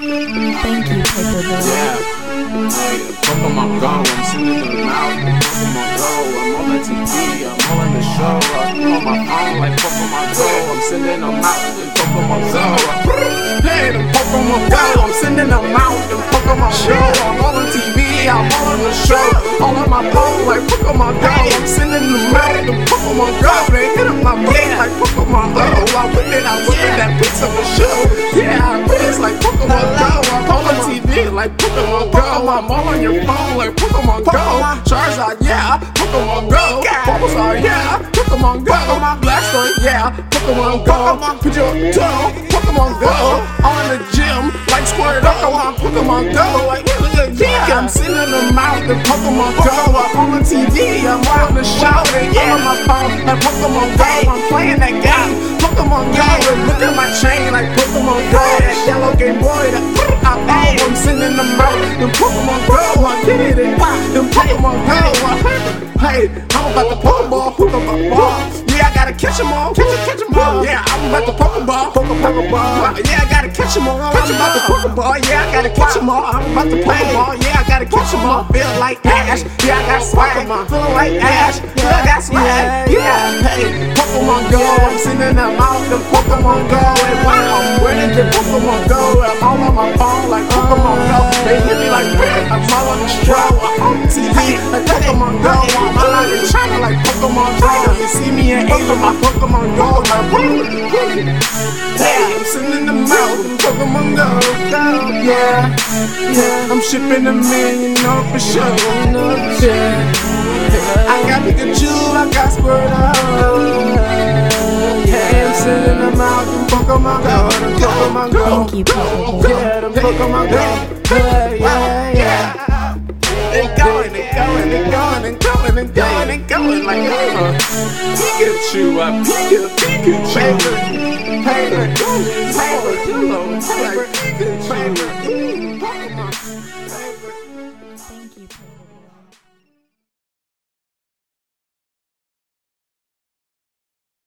Thank you, Paper Paperboy. Yeah. Hey, Pokemon Go, I'm the mouth. Pokemon Go, I'm on the TV, I'm on the show. I'm on my phone like Go, I'm sending out in Pokemon Go. Hey, Go, I'm sending them out in Pokemon Go. I'm on the TV, I'm on the show. All on my phone like Go, I'm sending them out in Pokemon Go. They hit up my brain like Pokemon Go. I whip it, I whip it, that pizza for sure. Yeah, I like Pokemon Go. I'm on the TV like Pokemon Go. I'm all on your phone like Pokemon Go. Charizard, yeah. Pokemon Go. Bulbasaur, yeah. Pokemon Go. Blastoise, yeah. Pokemon Go. Pidgeotto, Pokemon Go. All in the gym like Squirtle. I'm Pokemon Go. Like yeah, I'm sitting in the mouth of Pokemon Go. I'm on the TV. I'm on the show. I'm on my phone like Pokemon Go. I'm playing that game. Pokemon Go. Look at my chain like Pokemon Go. Yellow Game Boy. That I'm on. I'm sitting in the mouth. Pokemon Go. I get it. and The Pokemon Go. Hey, I'm about to Pokeball. Who the ball? Yeah, I gotta catch 'em all. Catch 'em, catch 'em all. Yeah, I'm about to Pokeball. Poke, Pokeball. Yeah, I gotta catch 'em all. I'm about to Pokeball. Yeah, I gotta catch 'em all. I'm about to Pokeball. Yeah, I gotta catch 'em all. Feel like Ash. Yeah, I got swag. Feel like Ash. Yeah, I got swag. Yeah, hey, Pokemon Go. I'm sitting in the mouth of Pokemon Go. And wow, Pokemon go? I'm all on my phone like Pokemon Go. They hit me like I'm all on the stroll. I'm on TV like Pokemon Go. I'm all out in China like Pokemon Go. You see me in Asia, my Pokemon Go. My I'm sitting in the mouth Pokemon Go. Yeah, yeah. I'm shipping them in, you know for sure. You know, yeah. I got Pikachu, I got Squirtle. Sitting in the mouth of Pokemon Go. Pokemon Go. Thank you, Paperboy. Yeah, the Pokemon Go. Yeah, yeah, yeah. And going and going and going and going and going and going like uh, Pikachu, I Pika, Pikachu. Favorite, favorite, favorite, yellow, favorite, Pikachu. Favorite, Pokemon. Favorite. Thank you, Paperboy.